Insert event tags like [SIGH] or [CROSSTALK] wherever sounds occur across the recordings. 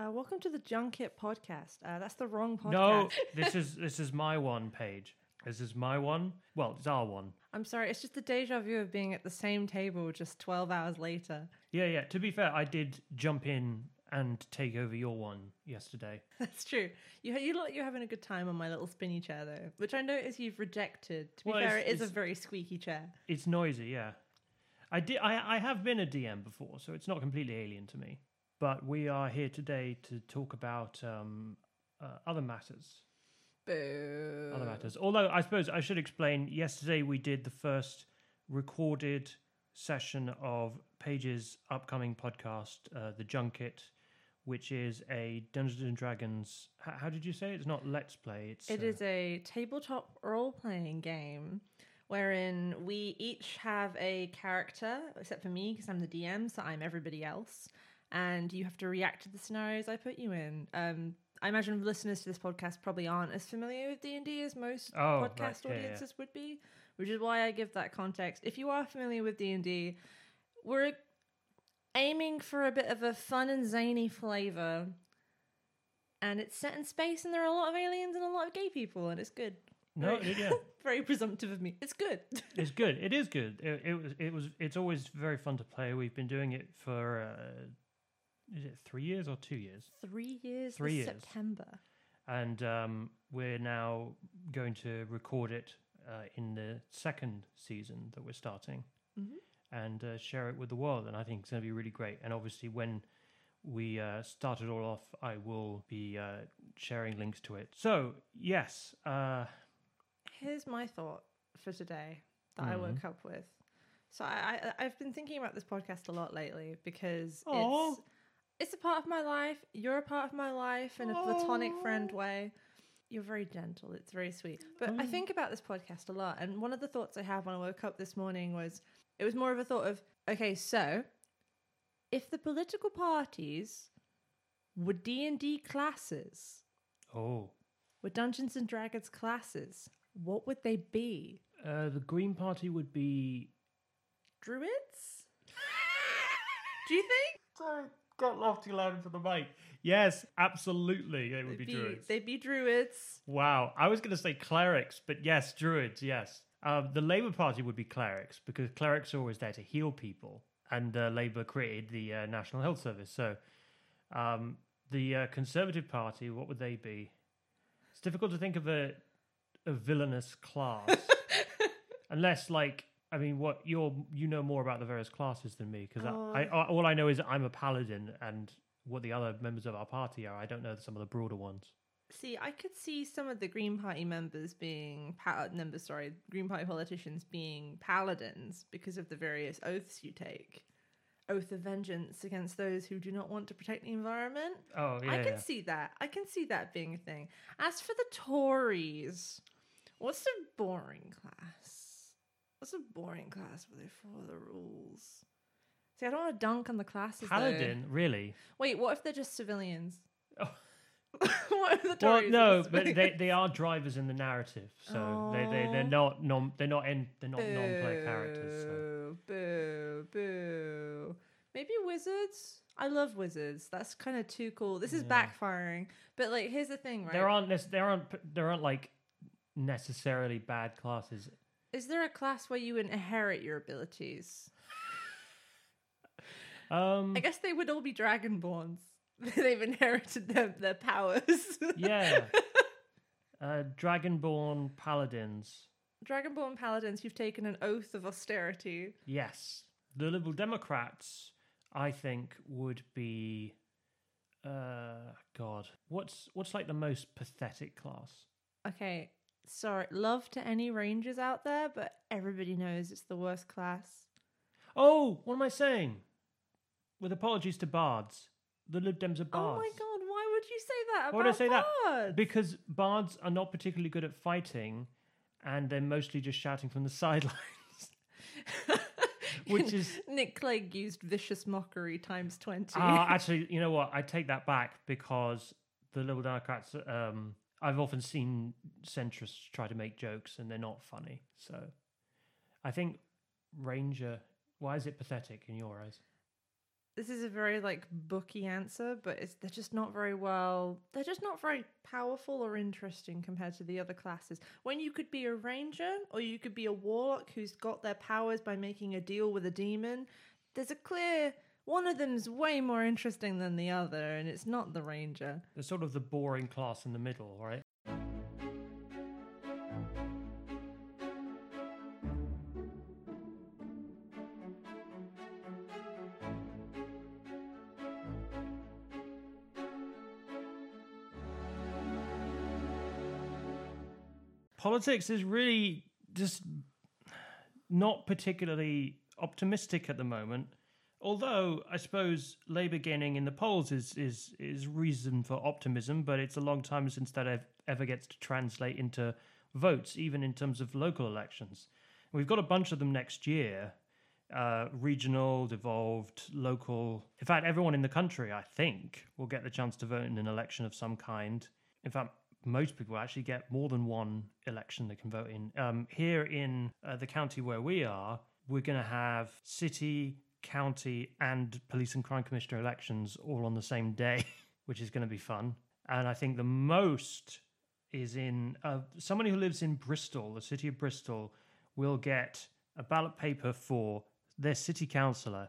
Uh, welcome to the Junket podcast. Uh, that's the wrong podcast. No, [LAUGHS] this is this is my one Paige. This is my one. Well, it's our one. I'm sorry. It's just the deja vu of being at the same table just 12 hours later. Yeah, yeah. To be fair, I did jump in and take over your one yesterday. [LAUGHS] That's true. You you look like you're having a good time on my little spinny chair though, which I notice you've rejected. To be Well, fair, it's- a very squeaky chair. It's noisy, yeah. I did. I, I have been a DM before, so it's not completely alien to me. But we are here today to talk about um, uh, other matters. Boo. Other matters. Although I suppose I should explain. Yesterday we did the first recorded session of Paige's upcoming podcast, uh, the Junket, which is a Dungeons and Dragons. How, how did you say it? It's not Let's Play. It's It uh, is a tabletop role playing game wherein we each have a character, except for me, because I'm the DM, so I'm everybody else. And you have to react to the scenarios I put you in. Um, I imagine listeners to this podcast probably aren't as familiar with D and D as most Oh, right, podcast yeah, yeah. audiences would be, which is why I give that context. If you are familiar with D and D, we're aiming for a bit of a fun and zany flavor, and it's set in space, and there are a lot of aliens and a lot of gay people, and it's good. no, Very- yeah. [LAUGHS] Very presumptive of me. It's good. [LAUGHS] It's good. It is good. It, it was. It was. It's always very fun to play. We've been doing it for. Uh, is it three years or two years? Three years. Three years. September. And um, we're now going to record it uh, in the second season that we're starting, Mhm. and uh, share it with the world. And I think it's going to be really great. And obviously, when we uh, start it all off, I will be uh, sharing links to it. So yes. Uh, Here's my thought for today that I Mhm. woke up with. So I, I I've been thinking about this podcast a lot lately because Aw. it's it's a part of my life. You're a part of my life in a platonic friend way. You're very gentle. It's very sweet. But I Mm. think about this podcast a lot. And one of the thoughts I had when I woke up this morning was it was more of a thought of, okay, so if the political parties were D&D classes, oh. were Dungeons and Dragons classes, what would they be? Uh, the Green Party would be Druids? [LAUGHS] Do you think? Sorry, got Lofty loud into the mic. Yes, absolutely, it would be, They'd druids. They'd be druids. Wow, I was going to say clerics, but yes, druids. Yes, um, the Labour Party would be clerics because clerics are always there to heal people, and uh, Labour created the uh, National Health Service. So, um, the uh, Conservative Party, what would they be? It's difficult to think of a a villainous class, [LAUGHS] unless like. I mean, what you're you know more about the various classes than me because Oh. I, I all I know is I'm a paladin and what the other members of our party are. I don't know some of the broader ones. See, I could see some of the Green Party members being pa- members, sorry, Green Party politicians being paladins because of the various oaths you take. Oath of vengeance against those who do not want to protect the environment. Oh yeah, I can yeah. see that. I can see that being a thing. As for the Tories, what's a boring class? What's a boring class where they follow the rules? See, I don't want to dunk on the classes. though. paladin. Really? Wait, what if they're just civilians? Oh. [LAUGHS] what if the Well, no, but they, they are drivers in the narrative, so they they they're Oh. not non they're not in they're not non-player characters. So. Boo, boo, boo. Maybe wizards. I love wizards. That's kind of too cool. This is Yeah. backfiring. But like, here's the thing, right? There aren't there aren't there aren't like necessarily bad classes. Is there a class where you inherit your abilities? [LAUGHS] Um, I guess they would all be dragonborns. [LAUGHS] They've inherited their, their powers. [LAUGHS] yeah, uh, dragonborn paladins. Dragonborn paladins, you've taken an oath of austerity. Yes, the Liberal Democrats, I think, would be. Uh, God, what's what's like the most pathetic class? Okay, sorry. Love to any rangers out there, but everybody knows it's the worst class. Oh, what am I saying? With apologies to bards, the Lib Dems are bards. Oh my god, why would you say that about Why would I say that? bards? Because bards are not particularly good at fighting, and they're mostly just shouting from the [LAUGHS] sidelines. [LAUGHS] Which is Nick Clegg used vicious mockery times 20. uh, [LAUGHS] actually, you know what? I take that back because the Liberal Democrats. Um, I've often seen centrists try to make jokes, and they're not funny. So, I think Ranger. Why is it pathetic in your eyes? this is a very like booky answer, but it's they're just not very well. They're just not very powerful or interesting compared to the other classes. When you could be a ranger or you could be a warlock who's got their powers by making a deal with a demon, there's a clear one of them's way more interesting than the other, and it's not the ranger. They're sort of the boring class in the middle, right? Politics is really just not particularly optimistic at the moment. Although I suppose Labour gaining in the polls is is is reason for optimism, but it's a long time since that ever gets to translate into votes, even in terms of local elections. We've got a bunch of them next year, uh, regional, devolved, local. In fact, everyone in the country, I think, will get the chance to vote in an election of some kind. In fact, most people actually get more than one election they can vote in. Um, here in uh, the county where we are, we're going to have city, county, and police and crime commissioner elections all on the same day, [LAUGHS] which is going to be fun. And I think the most is in uh, somebody who lives in Bristol, the city of Bristol, will get a ballot paper for their city councillor,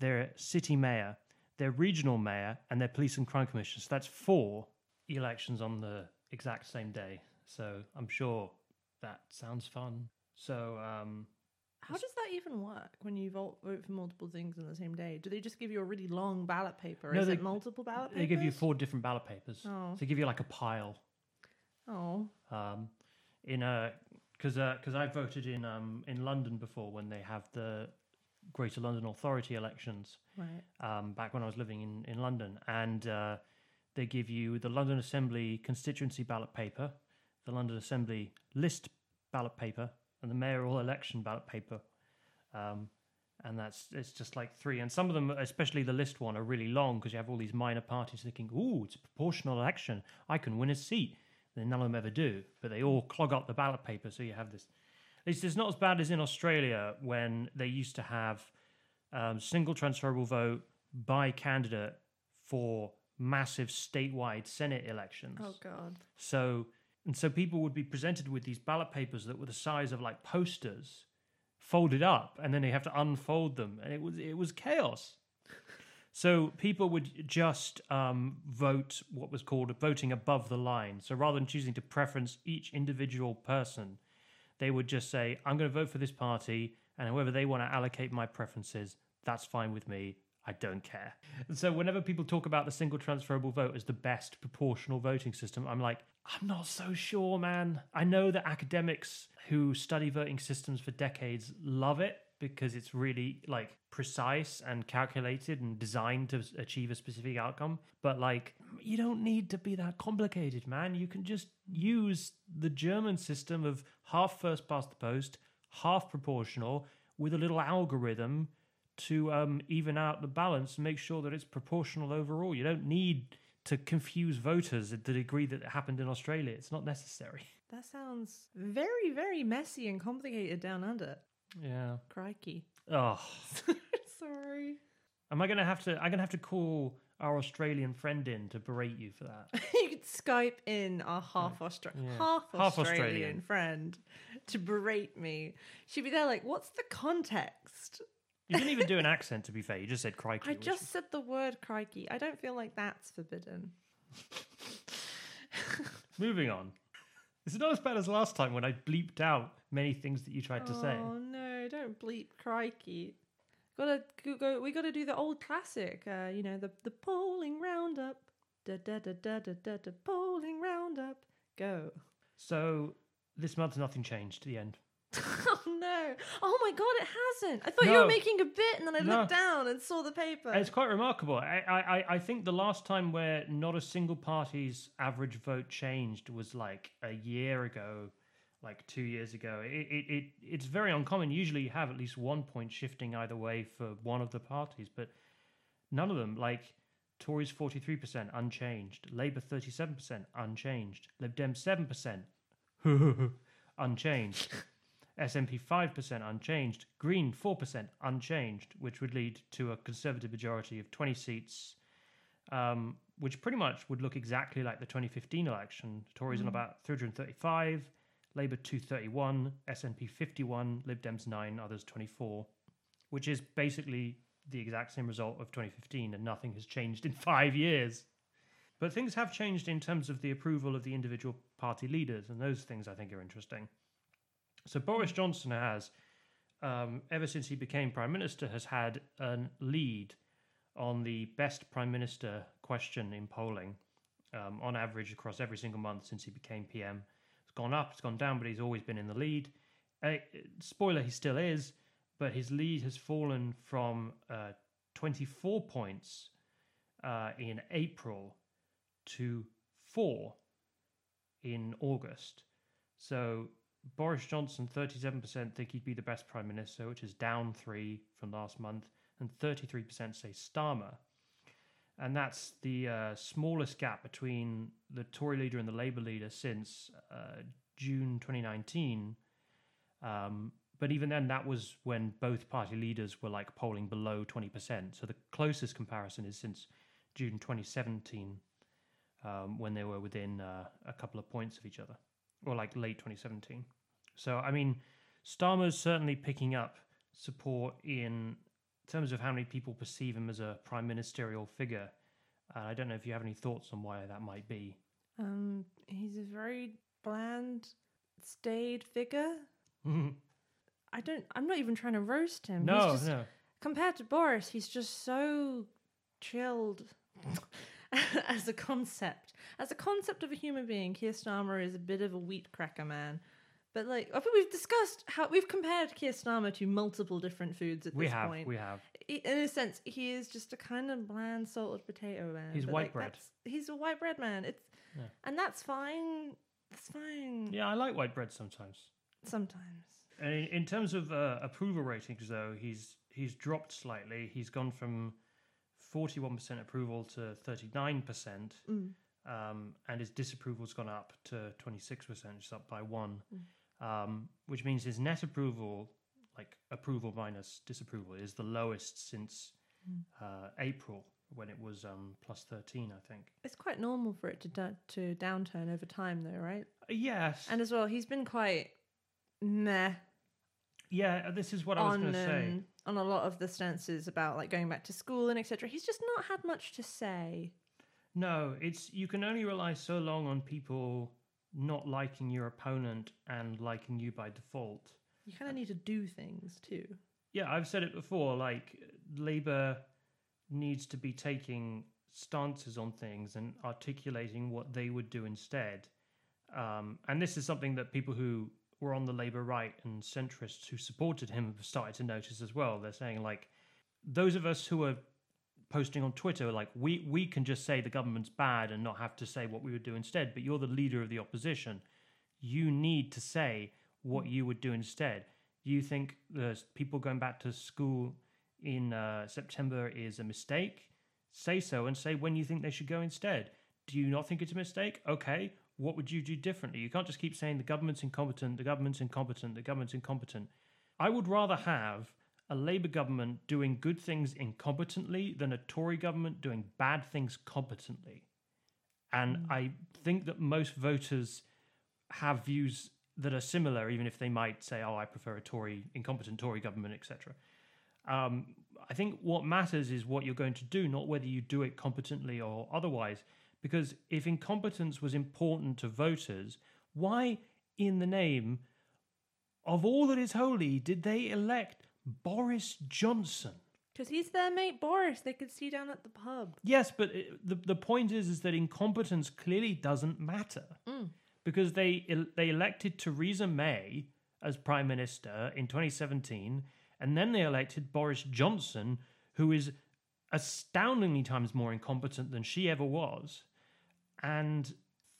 their city mayor, their regional mayor, and their police and crime commissioner. So that's four elections on the exact same day. So I'm sure that sounds fun. So um, How does that even work when you vote, vote for multiple things on the same day? Do they just give you a really long ballot paper? No, Is they- it multiple ballot papers? they give you four different ballot papers. Oh. So they give you like a pile. Oh, Um, in a because because I voted in um in London before when they have the Greater London Authority elections. right. um, back when I was living in, in London. And uh, they give you the London Assembly constituency ballot paper, the London Assembly list ballot paper, and the mayoral election ballot paper. Um, and that's it's just like three. And some of them, especially the list one, are really long because you have all these minor parties thinking, "Ooh, it's a proportional election. I can win a seat." Then none of them ever do, but they all clog up the ballot paper. So you have this. It's, it's not as bad as in Australia when they used to have um, single transferable vote by candidate for massive statewide Senate elections. Oh God. So and so people would be presented with these ballot papers that were the size of like posters, folded up, and then they have to unfold them, and it was it was chaos. So people would just um, vote what was called voting above the line. So rather than choosing to preference each individual person, they would just say, "I'm going to vote for this party, and however they want to allocate my preferences, that's fine with me. I don't care." And so whenever people talk about the single transferable vote as the best proportional voting system, I'm like, I'm not so sure, man. I know that academics who study voting systems for decades love it because it's really like precise and calculated and designed to achieve a specific outcome. But like, you don't need to be that complicated, man. You can just use the German system of half first past the post, half proportional, with a little algorithm to um, even out the balance and make sure that it's proportional overall. You don't need to confuse voters at the degree that it happened in Australia. It's not necessary. [LAUGHS] That sounds very, very messy and complicated down under. Yeah. Crikey. Oh, [LAUGHS] Sorry. am I gonna have to? I'm gonna have to call our Australian friend in to berate you for that. [LAUGHS] you could Skype in our half Australian, Yeah. half, Half Australian Australian. friend to berate me. She'd be there like, "What's the context?" You didn't even do an accent, to be fair. You just said crikey. I which- just said the word crikey. I don't feel like that's forbidden. [LAUGHS] Moving on. It's not as bad as last time when I bleeped out many things that you tried to say. Oh no! Don't bleep crikey. Gotta go, go. We gotta do the old classic. Uh, you know the the polling roundup. Da da da da da da da polling roundup. Go. So this month, nothing changed. To the end. [LAUGHS] Oh no! Oh my god! It hasn't. I thought you were making a bit, and then I No. looked down and saw the paper. It's quite remarkable. I, I, I- I think the last time where not a single party's average vote changed was like a year ago, like two years ago. It, it, it it's very uncommon. Usually, you have at least one point shifting either way for one of the parties, but none of them. Like Tories forty three percent unchanged, Labour thirty seven percent unchanged, Lib Dem seven percent [LAUGHS] unchanged. [LAUGHS] SNP 5% unchanged, Green 4% unchanged, which would lead to a Conservative majority of 20 seats, um, which pretty much would look exactly like the 2015 election. Tories on about 335, Labour 231, SNP 51, Lib Dems 9, others 24, which is basically the exact same result of 2015, and nothing has changed in [LAUGHS] five years. But things have changed in terms of the approval of the individual party leaders, and those things I think are interesting. So Boris Johnson has, um, ever since he became prime minister, has had a lead on the best prime minister question in polling, um, on average across every single month since he became PM. It's gone up, it's gone down, but he's always been in the lead. Uh, spoiler, he still is, but his lead has fallen from uh, 24 points uh, in April to four in August. So Boris Johnson, 37% think he'd be the best prime minister, which is down three from last month, and 33% say Starmer. And that's the uh, smallest gap between the Tory leader and the Labour leader since uh, June 2019. Um, but even then, that was when both party leaders were like polling below 20%. So the closest comparison is since June 2017, um, when they were within uh, a couple of points of each other, or like late 2017. So, I mean, Starmer's certainly picking up support in terms of how many people perceive him as a prime ministerial figure. Uh, I don't know if you have any thoughts on why that might be. Um, he's a very bland, staid figure. I don't. I'm not even trying to roast him. no, he's just, no. Compared to Boris, he's just so chilled [LAUGHS] as a concept. As a concept of a human being, Keir Starmer is a bit of a wheat cracker man. But like, I think we've discussed how we've compared Keir Starmer to multiple different foods at We this have, point. we have. In a sense, he is just a kind of bland, salted potato man. He's white like, bread. He's a white bread man. It's Yeah. and that's fine. It's fine. Yeah, I like white bread sometimes. Sometimes. And in, terms of uh, approval ratings, though, he's he's dropped slightly. He's gone from forty-one percent approval to thirty-nine percent, Mm. um, and his disapproval's gone up to twenty-six percent, which is up by one, Mm. Um, which means his net approval, like approval minus disapproval, is the lowest since Mm. uh, April when it was um, plus thirteen, I think. It's quite normal for it to to downturn over time, though, right? Uh, yes, And as well, he's been quite meh yeah. This is what I was going to say. um, on a lot of the stances about like going back to school and etc. He's just not had much to say. No, it's you can only rely so long on people not liking your opponent and liking you by default. You kind of need to do things too. Yeah, I've said it before. Like Labour needs to be taking stances on things and articulating what they would do instead. Um, and this is something that people who were on the Labour right and centrists who supported him have started to notice as well. They're saying like those of us who are posting on Twitter like we we can just say the government's bad and not have to say what we would do instead. But you're the leader of the opposition. You need to say what you would do instead. You think the people going back to school in uh, September is a mistake? Say so and say when you think they should go instead. Do you not think it's a mistake? Okay, what would you do differently? You can't just keep saying the government's incompetent, the government's incompetent, the government's incompetent. I would rather have a Labour government doing good things incompetently than a Tory government doing bad things competently. And I think that most voters have views that are similar, even if they might say, "Oh, I prefer a Tory, incompetent Tory government, etc." Um, I think what matters is what you're going to do, not whether you do it competently or otherwise. Because if incompetence was important to voters, why, in the name of all that is holy, did they elect Boris Johnson? Because he's their mate Boris. They could see down at the pub. Yes, but it, the the point is is that incompetence clearly doesn't matter Mm. because they el- they elected Theresa May as prime minister in 2017, and then they elected Boris Johnson, who is astoundingly times more incompetent than she ever was, and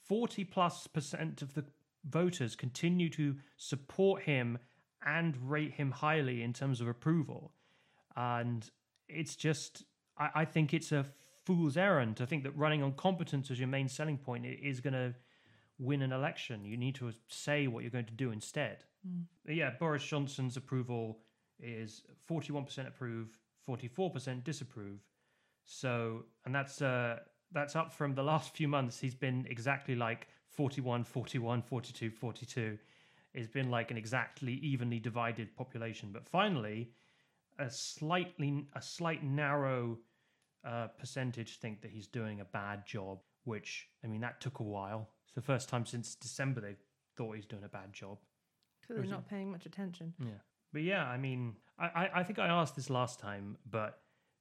40 plus percent of the voters continue to support him and rate him highly in terms of approval. And it's just, I, I think it's a fool's errand to think that running on competence as your main selling point is going to win an election. You need to say what you're going to do instead. But yeah, Boris Johnson's approval is 41% approve, 44% disapprove. So, and that's uh, that's up from the last few months. He's been exactly like 41, 41, 42, 42. It's been like an exactly evenly divided population. But finally, a slightly a slight narrow uh, percentage think that he's doing a bad job. Which I mean, that took a while. It's the first time since December they thought he's doing a bad job. Because they're not paying much attention. Yeah. But yeah, I mean, I, I, I think I asked this last time, but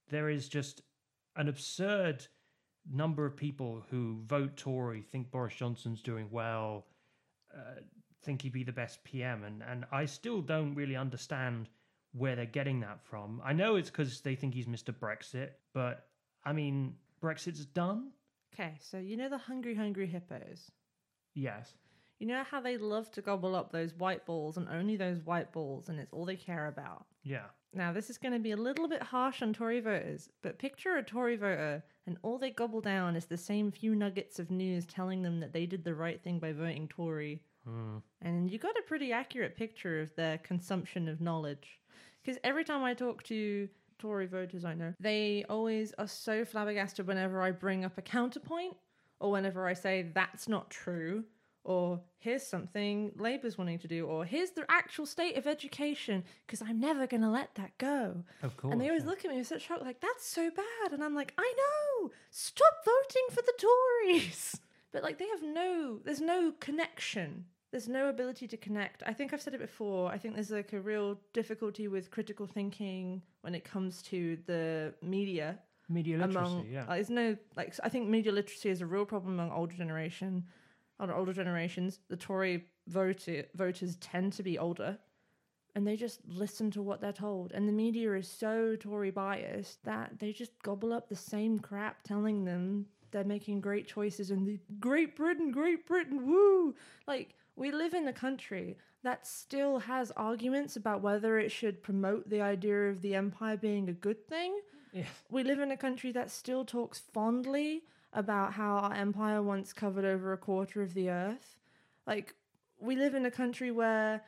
there is just an absurd number of people who vote Tory, think Boris Johnson's doing well, uh, think he'd be the best PM. And, and I still don't really understand where they're getting that from. I know it's because they think he's Mr. Brexit, but I mean, Brexit's done? Okay, so you know the hungry, hungry hippos? Yes. You know how they love to gobble up those white balls and only those white balls, and it's all they care about. Yeah. Now, this is going to be a little bit harsh on Tory voters, but picture a Tory voter and all they gobble down is the same few nuggets of news telling them that they did the right thing by voting Tory. Hmm. And you got a pretty accurate picture of their consumption of knowledge. Because every time I talk to Tory voters I know, they always are so flabbergasted whenever I bring up a counterpoint or whenever I say that's not true or here's something Labour's wanting to do, or here's the actual state of education, because I'm never going to let that go. Of course. and they always yeah. look at me with such shock, like, that's so bad. And I'm like, I know, stop voting for the Tories. [LAUGHS] But like, they have no, there's no connection. There's no ability to connect. I think I've said it before. I think there's like a real difficulty with critical thinking when it comes to the media Media literacy, among yeah. uh, there's no like I think media literacy is a real problem among older generation on older generations the Tory voter, voters tend to be older and they just listen to what they're told and the media is so Tory biased that they just gobble up the same crap telling them they're making great choices and the Great Britain Great Britain woo like we live in a country that still has arguments about whether it should promote the idea of the empire being a good thing yeah. we live in a country that still talks fondly about how our empire once covered over a quarter of the earth. Like, we live in a country where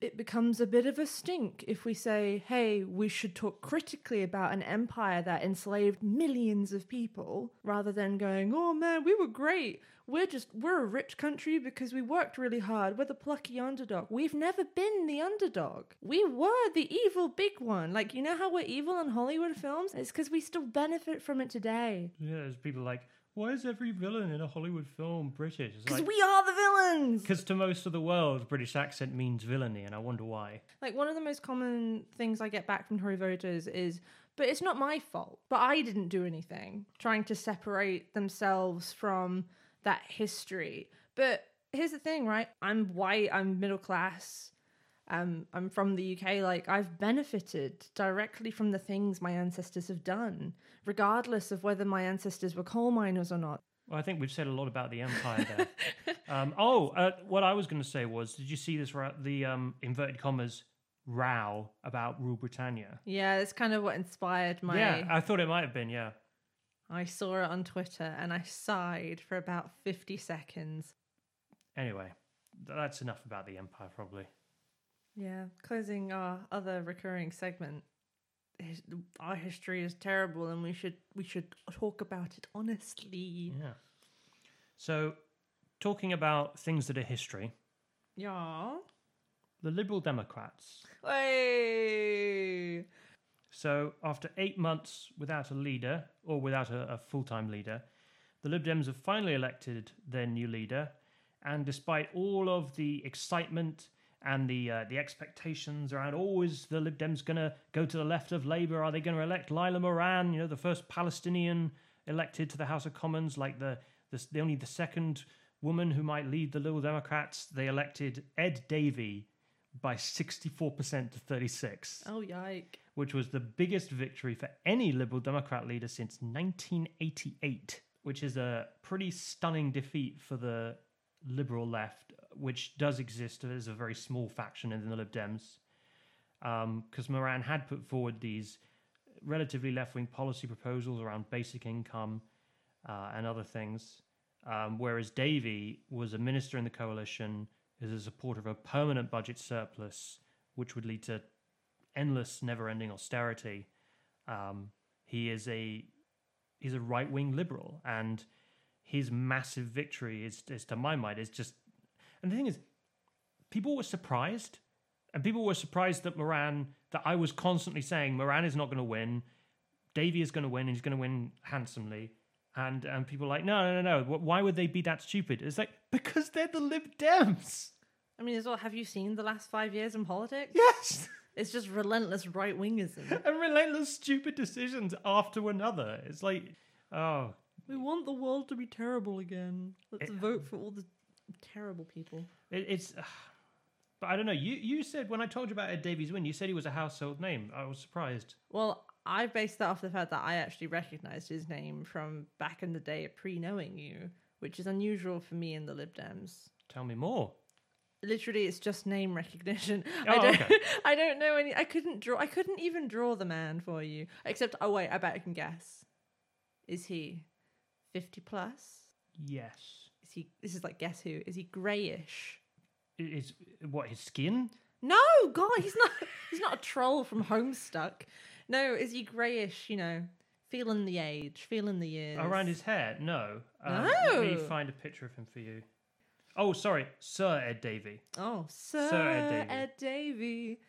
it becomes a bit of a stink if we say, hey, we should talk critically about an empire that enslaved millions of people, rather than going, oh man, we were great. We're just, we're a rich country because we worked really hard. We're the plucky underdog. We've never been the underdog. We were the evil big one. Like, you know how we're evil in Hollywood films? It's because we still benefit from it today. Yeah, there's people like, why is every villain in a Hollywood film British? Because like, we are the villains! Because to most of the world, British accent means villainy, and I wonder why. Like one of the most common things I get back from Tory voters is, but it's not my fault. But I didn't do anything. Trying to separate themselves from that history. But here's the thing, right? I'm white. I'm middle class. Um, I'm from the UK. Like I've benefited directly from the things my ancestors have done, regardless of whether my ancestors were coal miners or not. Well, I think we've said a lot about the empire there. [LAUGHS] um, oh, uh, what I was going to say was, did you see this? The um, inverted commas row about Rule Britannia. Yeah, that's kind of what inspired my. Yeah, I thought it might have been. Yeah, I saw it on Twitter and I sighed for about 50 seconds. Anyway, that's enough about the empire, probably. Yeah, closing our other recurring segment. His, our history is terrible, and we should we should talk about it honestly. Yeah. So, talking about things that are history, Yeah. the Liberal Democrats. Hey. So, after eight months without a leader or without a, a full time leader, the Lib Dems have finally elected their new leader. And despite all of the excitement and the uh, the expectations around, oh, is the Lib Dems going to go to the left of Labour? Are they going to elect Layla Moran, you know, the first Palestinian elected to the House of Commons, like the, the, the only the second woman who might lead the Liberal Democrats? They elected Ed Davey by 64% to 36 Oh yike! which was the biggest victory for any Liberal Democrat leader since 1988, which is a pretty stunning defeat for the Liberal left, which does exist as a very small faction in the Lib Dems. Because Moran had put forward these relatively left wing policy proposals around basic income uh, and other things. Um, whereas Davey was a minister in the coalition, is a supporter of a permanent budget surplus, which would lead to endless, never-ending austerity. Um, he is a he's a right-wing liberal, and his massive victory is, is to my mind, is just. And the thing is, people were surprised, and people were surprised that Moran, that I was constantly saying Moran is not going to win, Davey is going to win, and he's going to win handsomely. And and people are like, no, no, no, no. Why would they be that stupid? It's like because they're the Lib Dems. I mean, as well, have you seen the last five years in politics? Yes. It's just relentless right wingism. [LAUGHS] and relentless stupid decisions after another. It's like, oh, we want the world to be terrible again. Let's It- vote for all the terrible people. it, it's. but I don't know. You you said when I told you about Ed Davey's win, you said he was a household name. I was surprised. Well, I based that off the fact that I actually recognized his name from back in the day pre knowing you, which is unusual for me in the Lib Dems. Tell me more. Literally, it's just name recognition. [LAUGHS] Oh, I don't. okay. [LAUGHS] I don't know any. I couldn't draw. I couldn't even draw the man for you. Except, oh wait, I bet I can guess. Is he fifty plus? Yes. Is he? This is like guess who? Is he grayish? Is what his skin? No, God, he's not. [LAUGHS] he's not a troll from Homestuck. No, is he grayish? You know, feeling the age, feeling the years. Around his hair? No. Um, Let me find a picture of him for you. Oh, sorry, Sir Ed Davey. Oh, Sir, Ed Davey. Ed Davey.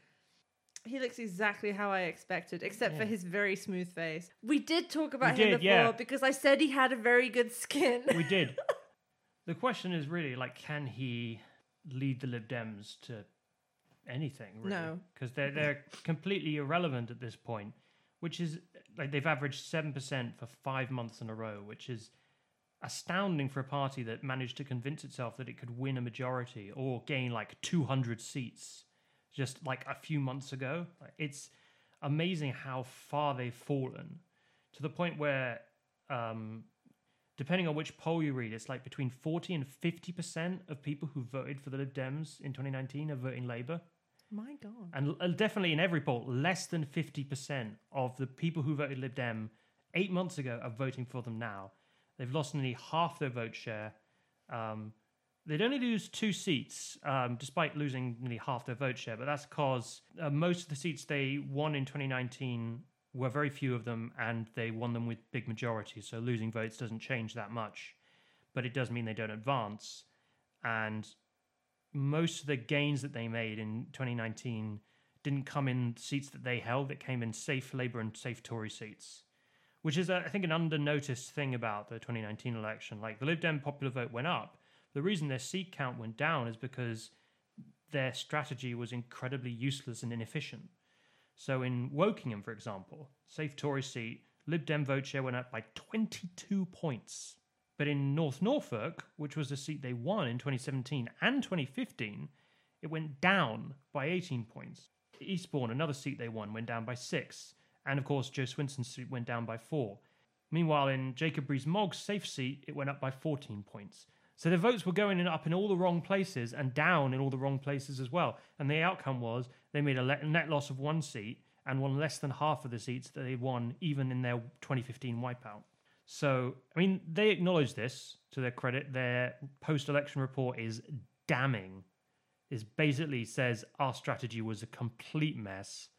He looks exactly how I expected, except for his very smooth face. We did talk about We him did, before yeah. because I said he had a very good skin. We did. [LAUGHS] the question is really like, can he lead the Lib Dems to anything? Really? No. because they're they're completely irrelevant at this point. Which is like they've averaged seven percent for five months in a row, which is astounding for a party that managed to convince itself that it could win a majority or gain like 200 seats just like a few months ago. Like, It's amazing how far they've fallen to the point where, um, depending on which poll you read, it's like between 40 and 50% of people who voted for the Lib Dems in 2019 are voting Labour. My God. And definitely in every poll, less than 50% of the people who voted Lib Dem eight months ago are voting for them now. They've lost nearly half their vote share. Um, they'd only lose two seats, um, despite losing nearly half their vote share, but that's because uh, most of the seats they won in 2019 were very few of them, and they won them with big majorities. So losing votes doesn't change that much, but it does mean they don't advance. And most of the gains that they made in 2019 didn't come in seats that they held. It came in safe Labour and safe Tory seats, which is, uh, I think, an under-noticed thing about the 2019 election. Like the Lib Dem popular vote went up. The reason their seat count went down is because their strategy was incredibly useless and inefficient. So in Wokingham, for example, safe Tory seat, Lib Dem vote share went up by 22 points. But in North Norfolk, which was the seat they won in 2017 and 2015, it went down by 18 points. Eastbourne, another seat they won, went down by six. And of course, Jo Swinson's seat went down by four. Meanwhile, in Jacob Rees-Mogg's safe seat, it went up by 14 points. So their votes were going in, up in all the wrong places and down in all the wrong places as well. And the outcome was they made a net loss of one seat and won less than half of the seats that they won even in their 2015 wipeout. So, I mean, they acknowledge this to their credit. Their post election report is damning. It basically says our strategy was a complete mess.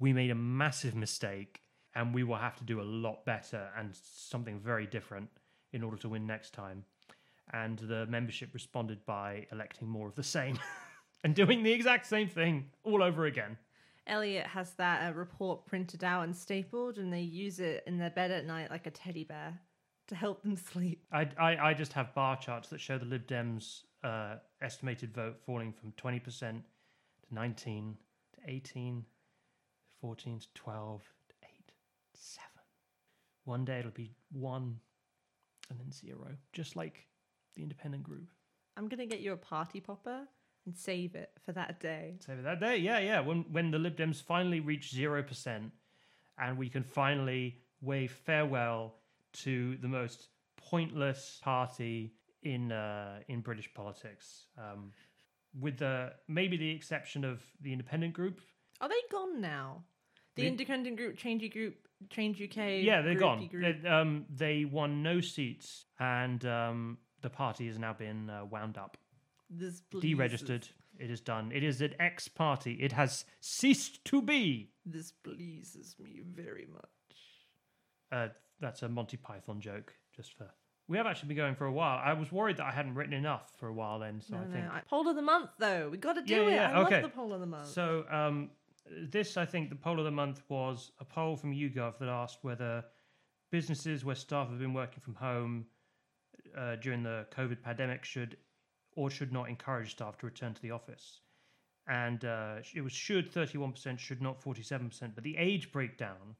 We made a massive mistake and we will have to do a lot better and something very different in order to win next time. And the membership responded by electing more of the same [LAUGHS] and doing the exact same thing all over again. Elliot has that uh, report printed out and stapled, and they use it in their bed at night like a teddy bear to help them [LAUGHS] sleep. I, I, I just have bar charts that show the Lib Dems' uh, estimated vote falling from 20% to 19 to 18, 14 to 12 to 8 to 7. One day it'll be 1 and then 0, just like the independent group. I'm gonna get you a party popper and save it for that day. Say that day, yeah, yeah. When when the Lib Dems finally reach zero percent, and we can finally wave farewell to the most pointless party in uh, in British politics, um, with the maybe the exception of the independent group. Are they gone now? The The- independent group, Change Group, Change UK. yeah, they're gone. They, um, they won no seats, and um, the party has now been uh, wound up, This pleases- deregistered. It is done. It is an ex party. It has ceased to be. This pleases me very much. Uh, that's a Monty Python joke, just for. We have actually been going for a while. I was worried that I hadn't written enough for a while then, so no, I no, think. I, poll of the month though. We got to do Yeah, it. yeah, I okay. love the poll of the month. So um, this, I think, the poll of the month was a poll from YouGov that asked whether businesses where staff have been working from home uh, during the COVID pandemic should or should not encourage staff to return to the office. And uh, it was should 31%, should not 47%. But the age breakdown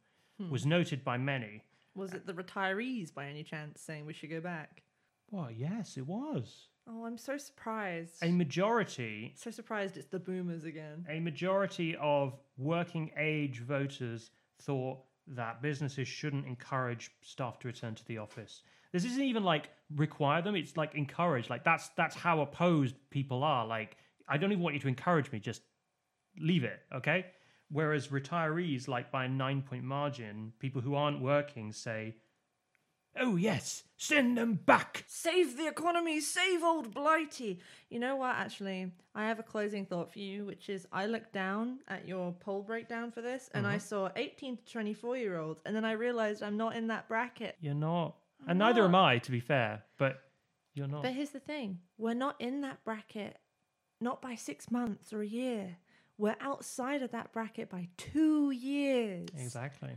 was noted by many. Was it the retirees by any chance saying we should go back? Well, yes, it was. Oh, I'm so surprised. A majority so surprised it's the boomers again. a majority of working age voters thought that businesses shouldn't encourage staff to return to the office. This isn't even like require them, it's like encourage. Like that's that's how opposed people are. Like I don't even want you to encourage me, just leave it, okay? Whereas retirees, like by a nine point margin, people who aren't working say, Oh yes, send them back. Save the economy, save old Blighty. You know what, actually, I have a closing thought for you, which is I looked down at your poll breakdown for this and I uh-huh. saw 18 to 24 year olds, and then I realized I'm not in that bracket. You're not. And neither am. Ah. I, to be fair, but you're not. But here's the thing we're not in that bracket, not by six months or a year. We're outside of that bracket by two years. Exactly.